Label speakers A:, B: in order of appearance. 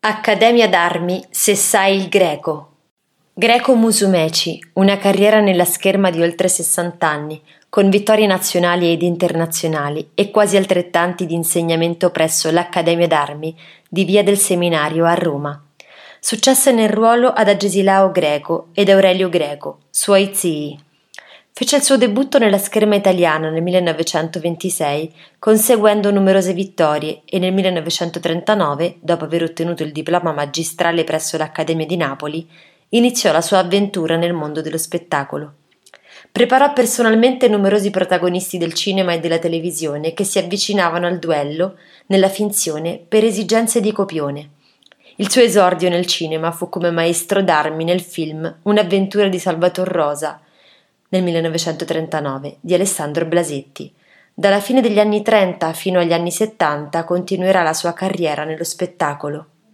A: Accademia d'Armi se sai il greco. Greco Musumeci, una carriera nella scherma di oltre 60 anni, con vittorie nazionali ed internazionali e quasi altrettanti di insegnamento presso l'Accademia d'Armi di Via del Seminario a Roma. Successe nel ruolo ad Agesilao Greco ed Aurelio Greco, suoi zii. Fece il suo debutto nella scherma italiana nel 1926, conseguendo numerose vittorie e nel 1939, dopo aver ottenuto il diploma magistrale presso l'Accademia di Napoli, iniziò la sua avventura nel mondo dello spettacolo. Preparò personalmente numerosi protagonisti del cinema e della televisione che si avvicinavano al duello nella finzione per esigenze di copione. Il suo esordio nel cinema fu come maestro d'armi nel film Un'avventura di Salvator Rosa, nel 1939 di Alessandro Blasetti. Dalla fine degli anni 30 fino agli anni 70 continuerà la sua carriera nello spettacolo.